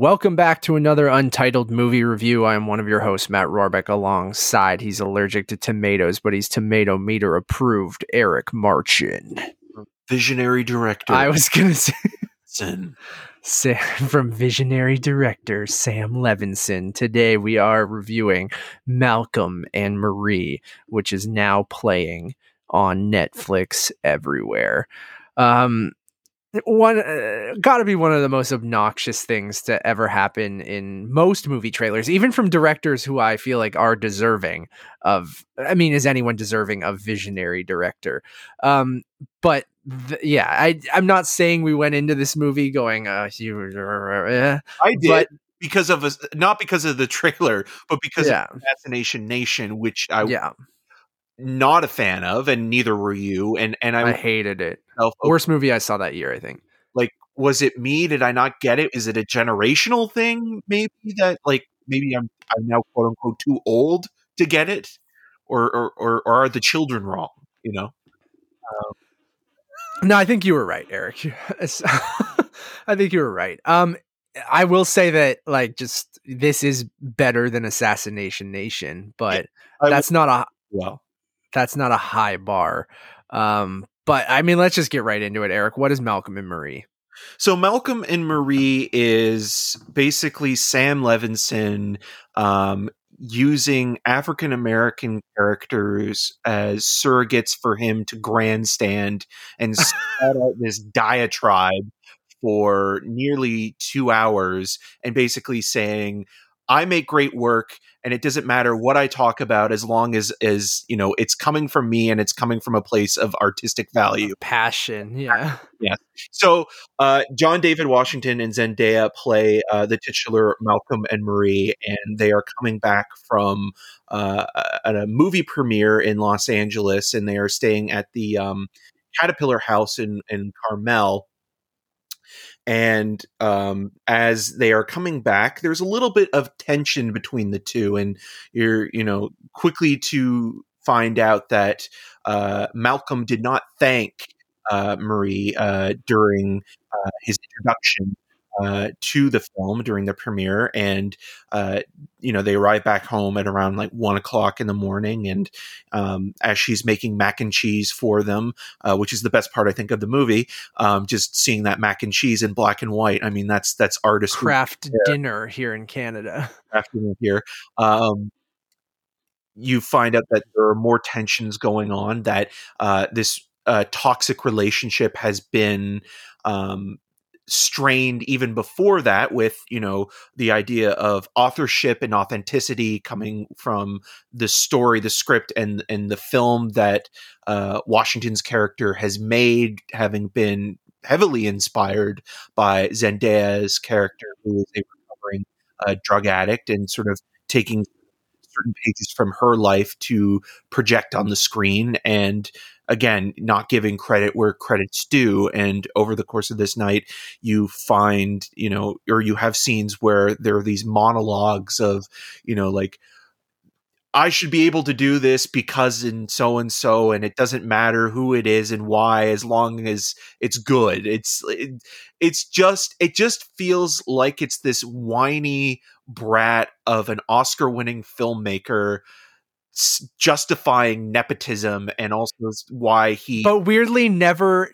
Welcome back to another untitled movie review. I am one of your hosts, Matt Rohrbeck, alongside he's allergic to tomatoes, but he's tomato meter approved, Eric Marchin. Visionary director. I was going to say. Sam, from visionary director Sam Levinson. Today we are reviewing Malcolm and Marie, which is now playing on Netflix everywhere. Um, one uh, got to be one of the most obnoxious things to ever happen in most movie trailers even from directors who i feel like are deserving of i mean is anyone deserving of visionary director um but th- yeah i i'm not saying we went into this movie going uh uh, I did but because of a, not because of the trailer, but because Yeah. of Assassination Nation, which I yeah not a fan of, and neither were you. And and I, i hated it myself, okay, worst movie i saw that year i think like, was it me? Did I not get it? Is it a generational thing? Maybe that like maybe I'm I'm now quote unquote too old to get it, or or or, or are the children wrong? You know. No, I think you were right, Eric. I think you were right. Um, I will say that like just this is better than Assassination Nation, but I that's not a Well, that's not a high bar. Um, but I mean, let's just get right into it, Eric. What is Malcolm and Marie? So Malcolm and Marie is basically Sam Levinson um, using African American characters as surrogates for him to grandstand and set out this diatribe for nearly two hours and basically saying, I make great work and it doesn't matter what I talk about as long as as you know it's coming from me and it's coming from a place of artistic value. Passion, yeah. Yeah. So, uh, John David Washington and Zendaya play uh, the titular Malcolm and Marie, and they are coming back from uh, a, a movie premiere in Los Angeles, and they are staying at the um, Caterpillar House in, in Carmel. And um, as they are coming back, there's a little bit of tension between the two, and you're, you know, quickly to find out that uh, Malcolm did not thank uh, Marie uh, during uh, his introduction uh, to the film during the premiere, and uh, you know they arrive back home at around like one o'clock in the morning, and um, as she's making mac and cheese for them, uh, which is the best part I think of the movie, um, just seeing that mac and cheese in black and white. I mean that's that's artist Kraft dinner here in Canada. crafting here. Um, you find out that there are more tensions going on. That uh, this uh, toxic relationship has been um, strained even before that, with you know the idea of authorship and authenticity coming from the story, the script, and and the film that uh, Washington's character has made, having been heavily inspired by Zendaya's character, who is a recovering uh, drug addict, and sort of taking certain pages from her life to project on the screen. And again not giving credit where credit's due and over the course of this night you find you know or you have scenes where there are these monologues of you know like I should be able to do this because and so and so, and it doesn't matter who it is and why, as long as it's good. It's it, it's just it just feels like it's this whiny brat of an Oscar-winning filmmaker justifying nepotism and also why he but weirdly never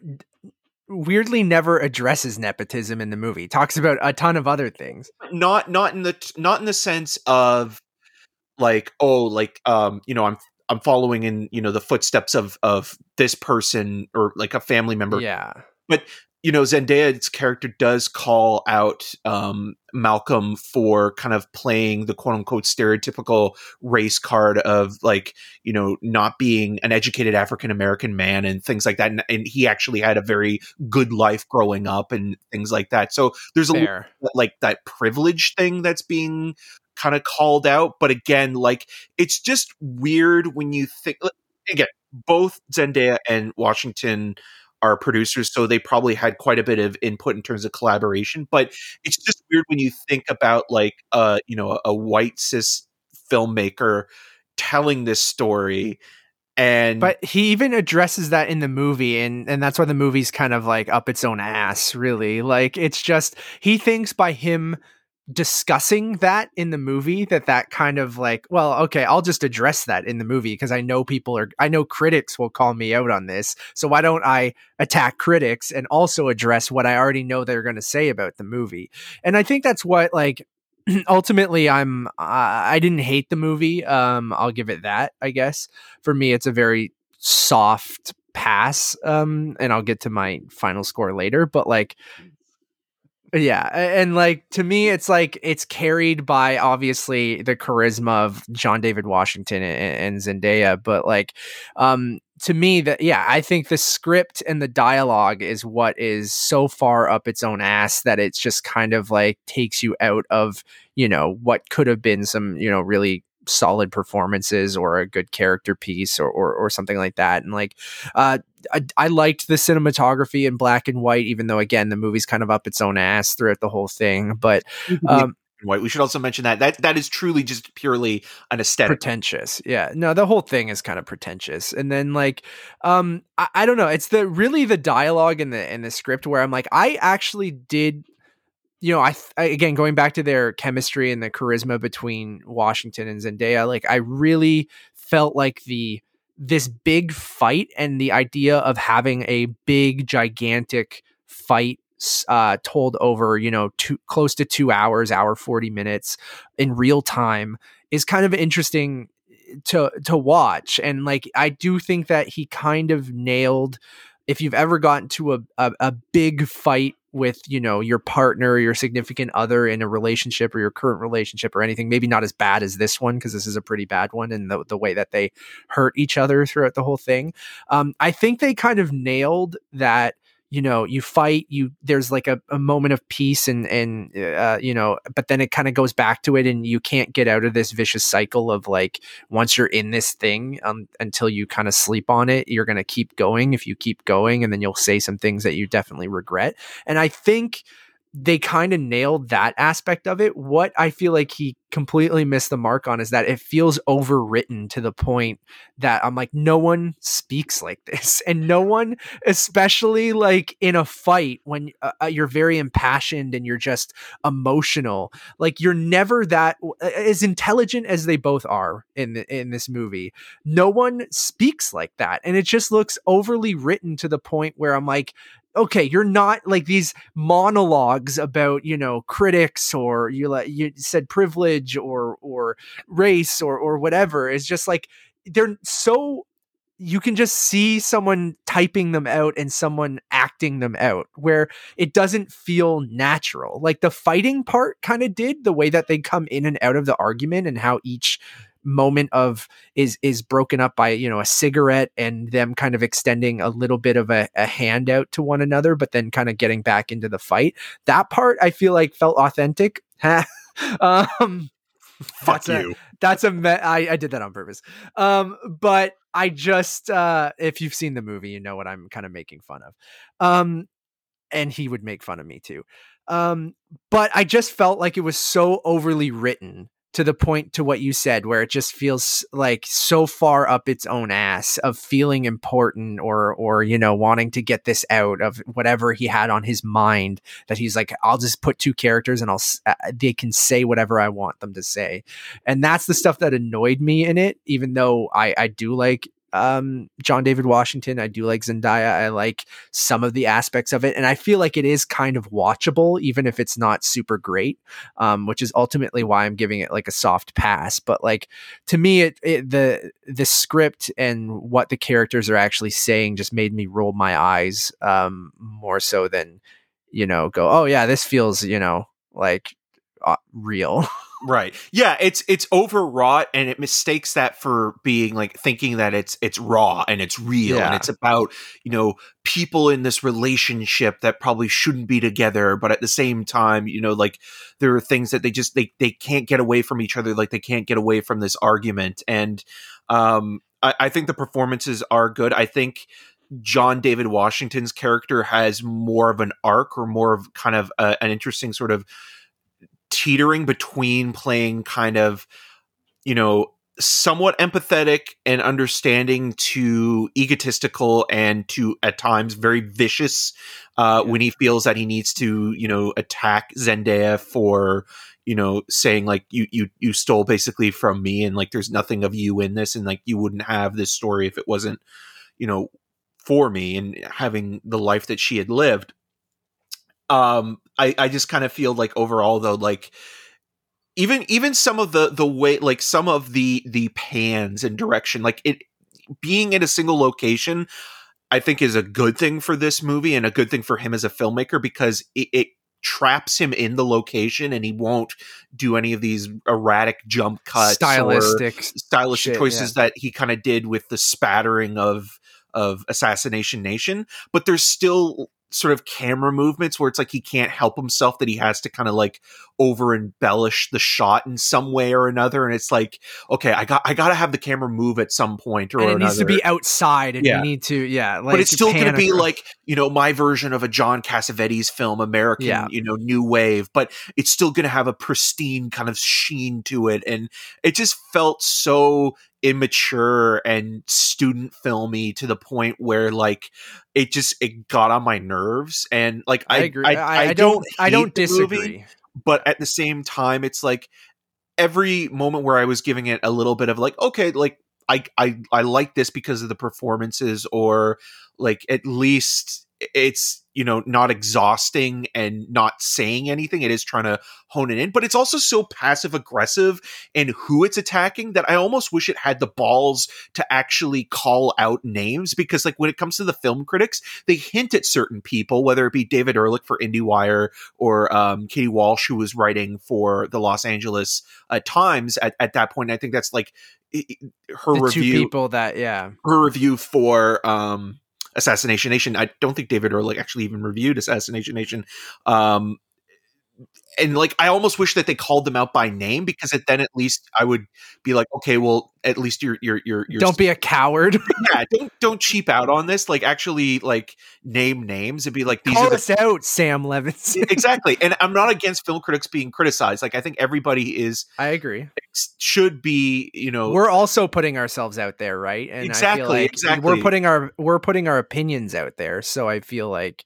weirdly never addresses nepotism in the movie. Talks about a ton of other things. Not not in the not in the sense of like oh like um you know i'm i'm following in you know the footsteps of of this person or like a family member. Yeah you know zendaya's character does call out um malcolm for kind of playing the quote unquote stereotypical race card of like you know not being an educated african american man and things like that and, and he actually had a very good life growing up and things like that. So there's a little like that privilege thing that's being kind of called out but again like it's just weird when you think again both zendaya and washington are producers so they probably had quite a bit of input in terms of collaboration but it's just weird when you think about like uh you know a white cis filmmaker telling this story and But he even addresses that in the movie, and and that's why the movie's kind of like up its own ass, really. Like it's just he thinks by him discussing that in the movie that that kind of like well okay i'll just address that in the movie because i know people are i know critics will call me out on this so why don't i attack critics and also address what i already know they're going to say about the movie. And i think that's what like ultimately i'm uh, i didn't hate the movie um i'll give it that i guess. For me it's a very soft pass um and i'll get to my final score later but like yeah, and like to me, it's like it's carried by obviously the charisma of John David Washington and, and Zendaya, but like, um, to me, that yeah, I think the script and the dialogue is what is so far up its own ass that it's just kind of like takes you out of you know what could have been some you know really solid performances or a good character piece or, or, or something like that. And like, uh, I, I, liked the cinematography in black and white, even though again the movie's kind of up its own ass throughout the whole thing. But um, white, we should also mention that that that is truly just purely an aesthetic, pretentious. Yeah, no, the whole thing is kind of pretentious. And then like, um, I, I don't know, it's the really the dialogue and the in the script where I'm like, I actually did you know, I, I, again going back to their chemistry and the charisma between Washington and Zendaya, like I really felt like the this big fight and the idea of having a big gigantic fight uh, told over you know two close to two hours, hour forty minutes in real time is kind of interesting to to watch, and like I do think that he kind of nailed. If you've ever gotten to a, a, a big fight with you know your partner or your significant other in a relationship or your current relationship or anything maybe not as bad as this one because this is a pretty bad one and the, the way that they hurt each other throughout the whole thing um, i think they kind of nailed that you know you fight you there's like a, a moment of peace and and uh, you know but then it kind of goes back to it and you can't get out of this vicious cycle of like once you're in this thing um, until you kind of sleep on it you're going to keep going if you keep going and then you'll say some things that you definitely regret. And i think they kind of nailed that aspect of it. What I feel like he completely missed the mark on is that it feels overwritten to the point that I'm like, no one speaks like this. And no one, especially like in a fight when uh, uh you're very impassioned and you're just emotional, like you're never that as intelligent as they both are in, the, in this movie. No one speaks like that. And it just looks overly written to the point where I'm like, okay, you're not like these monologues about you know critics or you like you said privilege or or race or or whatever. It's just like they're so you can just see someone typing them out and someone acting them out where it doesn't feel natural. Like the fighting part kind of did the way that they come in and out of the argument and how each moment of is is broken up by you know a cigarette and them kind of extending a little bit of a, a handout to one another but then kind of getting back into the fight that part i feel like felt authentic um Fuck that's you. A, that's a me- I, I did that on purpose. Um, but I just uh, if you've seen the movie, you know what I'm kind of making fun of. Um, and he would make fun of me too. Um, but I just felt like it was so overly written to the point to what you said where it just feels like so far up its own ass of feeling important or or you know wanting to get this out of whatever he had on his mind that he's like I'll just put two characters and I'll uh, they can say whatever I want them to say. And that's the stuff that annoyed me in it even though I I do like um, John David Washington. I do like Zendaya. I like some of the aspects of it, and I feel like it is kind of watchable, even if it's not super great. Um, which is ultimately why I'm giving it like a soft pass. But like to me, it, it the the script and what the characters are actually saying just made me roll my eyes um, more so than you know go oh yeah this feels you know like uh, real. right yeah it's it's overwrought and it mistakes that for being like thinking that it's it's raw and it's real yeah. and it's about you know people in this relationship that probably shouldn't be together but at the same time you know like there are things that they just they they can't get away from each other like they can't get away from this argument and um I, I think the performances are good i think John David Washington's character has more of an arc or more of kind of a, an interesting sort of teetering between playing kind of you know somewhat empathetic and understanding to egotistical and to at times very vicious uh, yeah. when he feels that he needs to you know attack Zendaya for you know saying like you you you stole basically from me and like there's nothing of you in this and like you wouldn't have this story if it wasn't you know for me and having the life that she had lived um i i just kind of feel like overall though like even even some of the the way like some of the the pans and direction like it being in a single location i think is a good thing for this movie and a good thing for him as a filmmaker because it, it traps him in the location and he won't do any of these erratic jump cuts stylistic stylistic shit, choices yeah. that he kind of did with the spattering of of assassination nation but there's still sort of camera movements where it's like he can't help himself that he has to kind of like over embellish the shot in some way or another and it's like okay i got i gotta have the camera move at some point or and it another. needs to be outside and yeah. you need to yeah like but it's still gonna be like you know my version of a john cassavetes film american yeah. you know new wave but it's still gonna have a pristine kind of sheen to it and it just felt so immature and student filmy to the point where like it just it got on my nerves and like I I, agree. I, I, I don't I don't disagree movie, but at the same time it's like every moment where I was giving it a little bit of like okay like I I I like this because of the performances or like at least it's you know not exhausting and not saying anything. It is trying to hone it in but it's also so passive aggressive in who it's attacking that i almost wish it had the balls to actually call out names because like when it comes to the film critics they hint at certain people whether it be david ehrlich for indiewire or um, katie walsh who was writing for the los angeles uh, times at, at that point. I think that's like her the review people that yeah. her review for um Assassination Nation. I don't think David Ehrlich actually even reviewed Assassination Nation. Um, and like I almost wish that they called them out by name because it, then at least I would be like, okay, well, at least you're you're you're, you're don't be a coward. yeah, don't don't cheap out on this. Like actually, like name names and be like, these Call are the, us out, Sam Levinson. exactly. And I'm not against film critics being criticized. Like I think everybody is. I agree. Should be, you know, we're also putting ourselves out there, right? And exactly, like exactly. We're putting our we're putting our opinions out there. So I feel like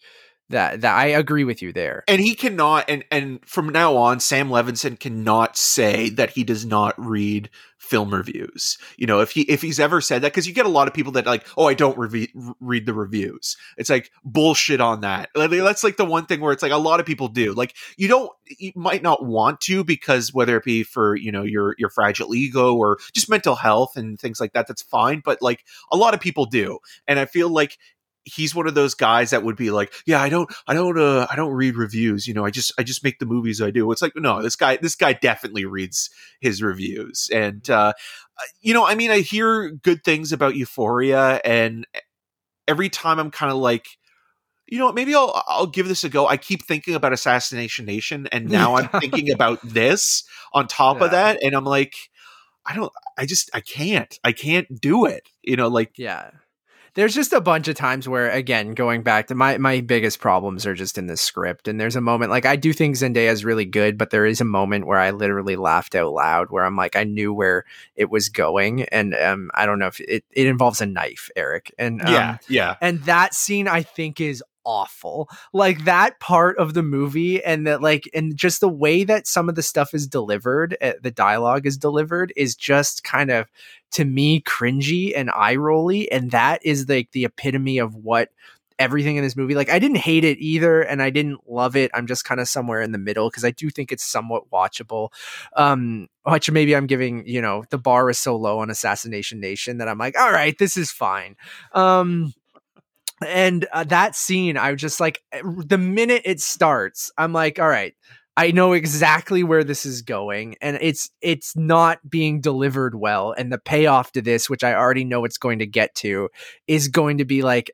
that that I agree with you there. And he cannot and and from now on Sam Levinson cannot say that he does not read film reviews. You know, if he if he's ever said that cuz you get a lot of people that like, "Oh, I don't rev- read the reviews." It's like bullshit on that. That's like the one thing where it's like a lot of people do. Like you don't you might not want to because whether it be for, you know, your your fragile ego or just mental health and things like that that's fine, but like a lot of people do. And I feel like he's one of those guys that would be like, yeah, I don't, I don't, uh, I don't read reviews. You know, I just, I just make the movies I do. It's like, no, this guy, this guy definitely reads his reviews. And, uh, uh, you know, I mean, I hear good things about Euphoria, and every time I'm kind of like, you know, maybe I'll, I'll give this a go. I keep thinking about Assassination Nation, and now I'm thinking about this on top yeah. of that, and I'm like, I don't, I just, I can't, I can't do it. You know, like, yeah there's just a bunch of times where again going back to my my biggest problems are just in the script and there's a moment like i do think zendaya is really good but there is a moment where i literally laughed out loud where i'm like i knew where it was going and um i don't know if it, it involves a knife eric and um, yeah yeah. and that scene i think is awful. Like that part of the movie and that like and just the way that some of the stuff is delivered, uh, the dialogue is delivered is just kind of to me cringy and eye rolly and that is like the epitome of what everything in this movie like I didn't hate it either and I didn't love it. I'm just kind of somewhere in the middle because I do think it's somewhat watchable. Um which maybe I'm giving, you know, the bar is so low on Assassination Nation that I'm like, all right, this is fine. Um and uh, that scene i was just like eh, the minute it starts i'm like all right i know exactly where this is going and it's it's not being delivered well and the payoff to this which i already know it's going to get to is going to be like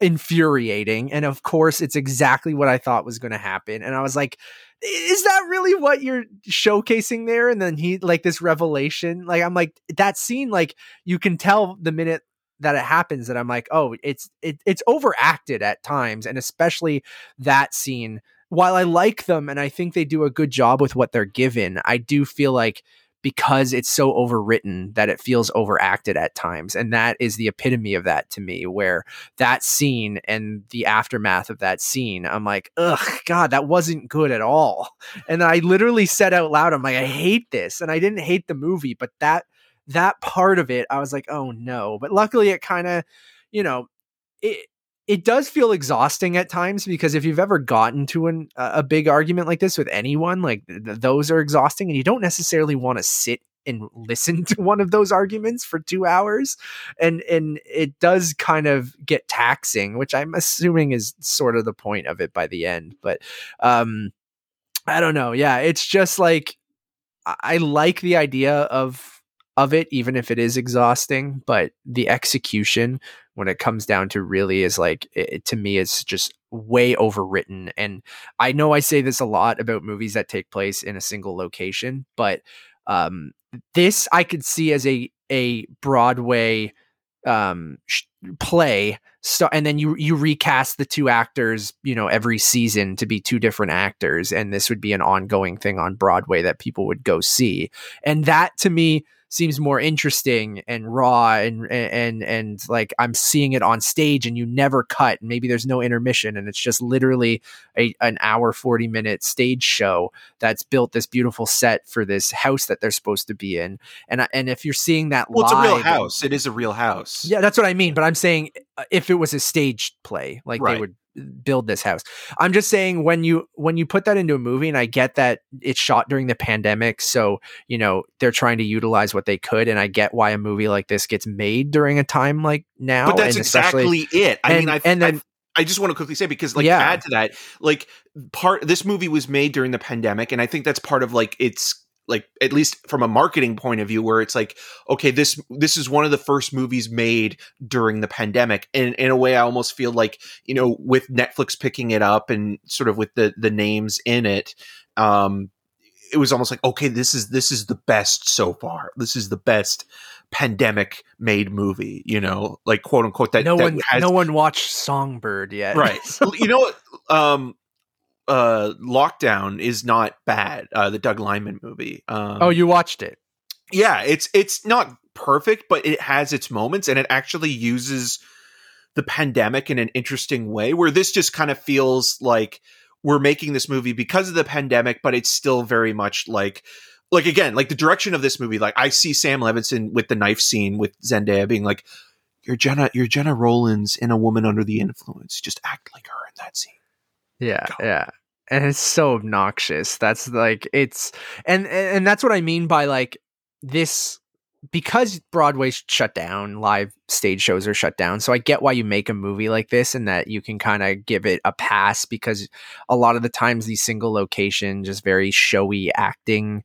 infuriating. And of course it's exactly what i thought was going to happen and i was like is that really what you're showcasing there? And then he like this revelation like i'm like that scene like you can tell the minute that it happens that I'm like, oh, it's it, it's overacted at times, and especially that scene. While I like them and I think they do a good job with what they're given, I do feel like because it's so overwritten that it feels overacted at times. And that is the epitome of that to me, where that scene and the aftermath of that scene, I'm like, ugh, God, that wasn't good at all. And I literally said out loud, I'm like, I hate this. And I didn't hate the movie, but that that part of it, I was like, oh no. But luckily it kind of, you know, it it does feel exhausting at times because if you've ever gotten to an, a big argument like this with anyone, like th- those are exhausting, and you don't necessarily want to sit and listen to one of those arguments for two hours, and and it does kind of get taxing, which I'm assuming is sort of the point of it by the end. But um, I don't know. Yeah, it's just like I like the idea of of it, even if it is exhausting. But the execution, when it comes down to really, is like it, to me, it's just way overwritten. And I know I say this a lot about movies that take place in a single location, but um, this I could see as a a Broadway um, sh- play so, and then you you recast the two actors you know every season to be two different actors and this would be an ongoing thing on broadway that people would go see and that to me seems more interesting and raw and and and like I'm seeing it on stage and you never cut and maybe there's no intermission and it's just literally a an hour 40 minute stage show that's built this beautiful set for this house that they're supposed to be in. And and if you're seeing that well, live, it's a real house. It is a real house. Yeah that's what I mean but I'm saying Uh, if it was a stage play like Right. they would uh, build this house i'm just saying when you when you put that into a movie and i get that it's shot during the pandemic so you know they're trying to utilize what they could and i get why a movie like this gets made during a time like now but that's exactly it i mean and- I, and then- I, I just want to quickly say because like Yeah. add to that like part this movie was made during the pandemic and i think that's part of like it's like at least from a marketing point of view where it's like okay this this is one of the first movies made during the pandemic. And in a way i almost feel like you know with netflix picking it up and sort of with the the names in it um it was almost like okay this is this is the best so far. This is the best pandemic made movie you know like quote unquote that no that one has- no one watched songbird yet. Right. You know um uh lockdown is not bad uh the doug liman movie um oh you watched it? Yeah it's it's not perfect but it has its moments and it actually uses the pandemic in an interesting way where this just kind of feels like we're making this movie because of the pandemic but it's still very much like like again like the direction of this movie like i see sam levinson with the knife scene with zendaya being like you're gena you're gena rowlands in a woman under the influence. Just act like her in that scene Yeah, yeah. And it's so obnoxious. That's like it's and and that's what I mean by like this because Broadway's shut down, live stage shows are shut down. So I get why you make a movie like this and that you can kind of give it a pass because a lot of the times these single location just very showy acting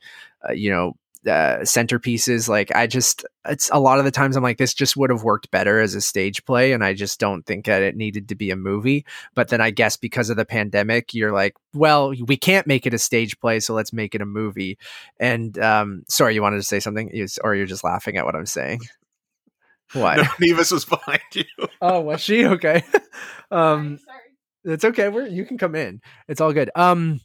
uh, you know uh, centerpieces like i just it's a lot of the times i'm like this just would have worked better as a stage play and i just don't think that it needed to be a movie but then I guess because of the pandemic, you're like, well, we can't make it a stage play, so let's make it a movie. And um, sorry, you wanted to say something, or you're just laughing at what I'm saying. What? no, Nevis was behind you Oh, was she okay? um, sorry. it's okay. We're you can come in. It's all good. Um,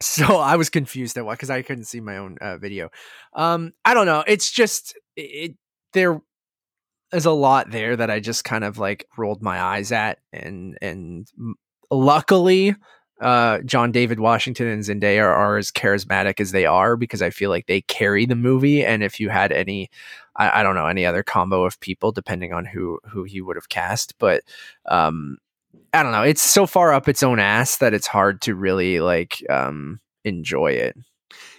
so I was confused at why because I couldn't see my own uh, video. Um, I don't know. It's just it. There is a lot there that I just kind of like rolled my eyes at, and and luckily, uh, John David Washington and Zendaya are, are as charismatic as they are because I feel like they carry the movie. And if you had any, I, I don't know, any other combo of people, depending on who who he would have cast, but um, I don't know. It's so far up its own ass that it's hard to really like um enjoy it.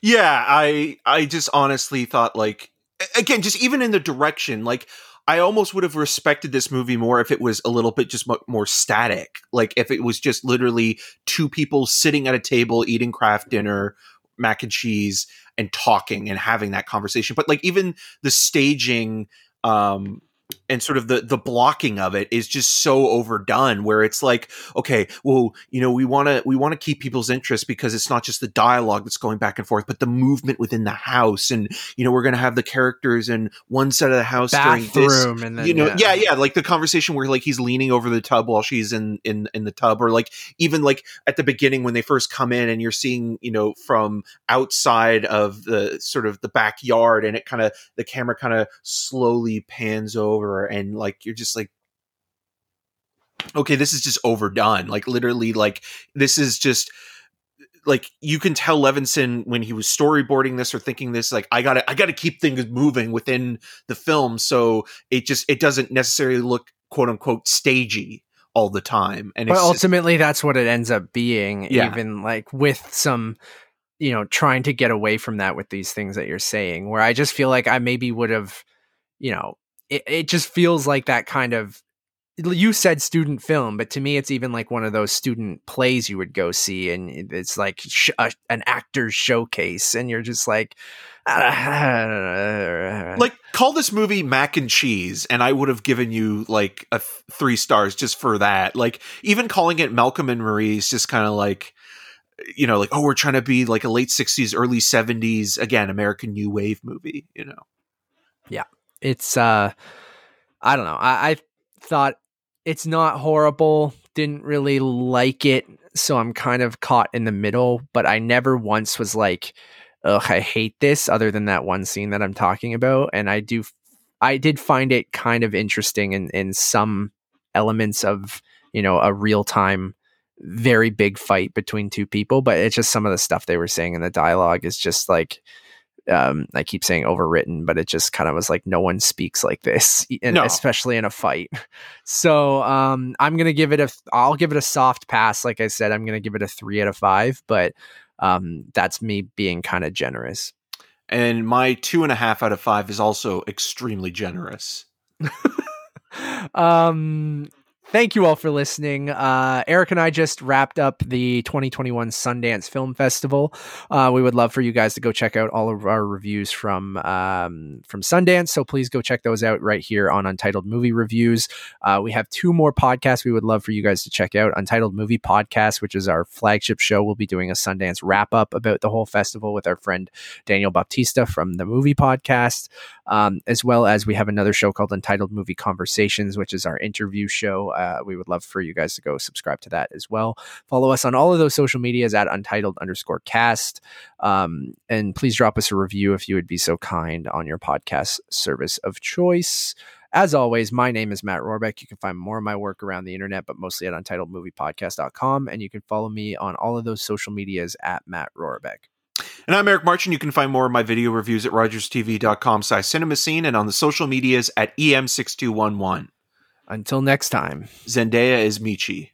Yeah, I I just honestly thought like again, just even in the direction, like I almost would have respected this movie more if it was a little bit just mo- more static. Like if it was just literally two people sitting at a table eating kraft dinner, mac and cheese, and talking and having that conversation. But like even the staging, um, and sort of the the blocking of it is just so overdone where it's like okay well you know we want to we want to keep people's interest because it's not just the dialogue that's going back and forth but the movement within the house and you know we're going to have the characters in one side of the house Bathroom during this and then, you know yeah. yeah. yeah like the conversation where like he's leaning over the tub while she's in in in the tub or like even like at the beginning when they first come in and you're seeing you know from outside of the sort of the backyard and it kind of the camera kind of slowly pans over and like you're just like okay this is just overdone like literally like this is just like you can tell levinson when he was storyboarding this or thinking this like i gotta i gotta keep things moving within the film so it just it doesn't necessarily look quote unquote stagey all the time and but it's just- ultimately that's what it ends up being Yeah. even like with some you know trying to get away from that with these things that you're saying where i just feel like i maybe would have you know it, it just feels like that kind of you said student film but to me it's even like one of those student plays you would go see and it's like sh- a, an actor's showcase and you're just like ah, like call this movie mac and cheese and i would have given you like a th- three stars just for that. Like even calling it malcolm and marie is just kind of like you know like oh we're trying to be like a late 60s early 70s again american new wave movie you know it's uh i don't know I, I thought it's not horrible didn't really like it so i'm kind of caught in the middle but i never once was like ugh i hate this other than that one scene that i'm talking about and i do i did find it kind of interesting in in some elements of you know a real time very big fight between two people but it's just some of the stuff they were saying in the dialogue is just like um, I keep saying overwritten, but it just kind of was like no one speaks like this, and No. especially in a fight. So um, I'm gonna give it a, I'll give it a soft pass. Like I said, I'm gonna give it a three out of five, but um, that's me being kind of generous. and my two and a half out of five is also extremely generous um thank you all for listening. Uh eric and i just wrapped up the 2021 sundance film festival. Uh we would love for you guys to go check out all of our reviews from um from sundance. So please go check those out right here on untitled movie reviews. Uh we have two more podcasts we would love for you guys to check out. Untitled movie podcast which is our flagship show. We'll be doing a sundance wrap up about the whole festival with our friend daniel baptista from the movie podcast. Um, as well as we have another show called Untitled Movie Conversations, which is our interview show. Uh, we would love for you guys to go subscribe to that as well. Follow us on all of those social medias at Untitled underscore cast. Um, and please drop us a review if you would be so kind on your podcast service of choice. As always, my name is Matt Rohrbeck. You can find more of my work around the internet, but mostly at untitledmoviepodcast.com. And you can follow me on all of those social medias at Matt Rohrbeck. and i'm eric marchin you can find more of my video reviews at rogerstv.com slash cinema scene and on the social medias at em6211 Until next time. zendaya is michi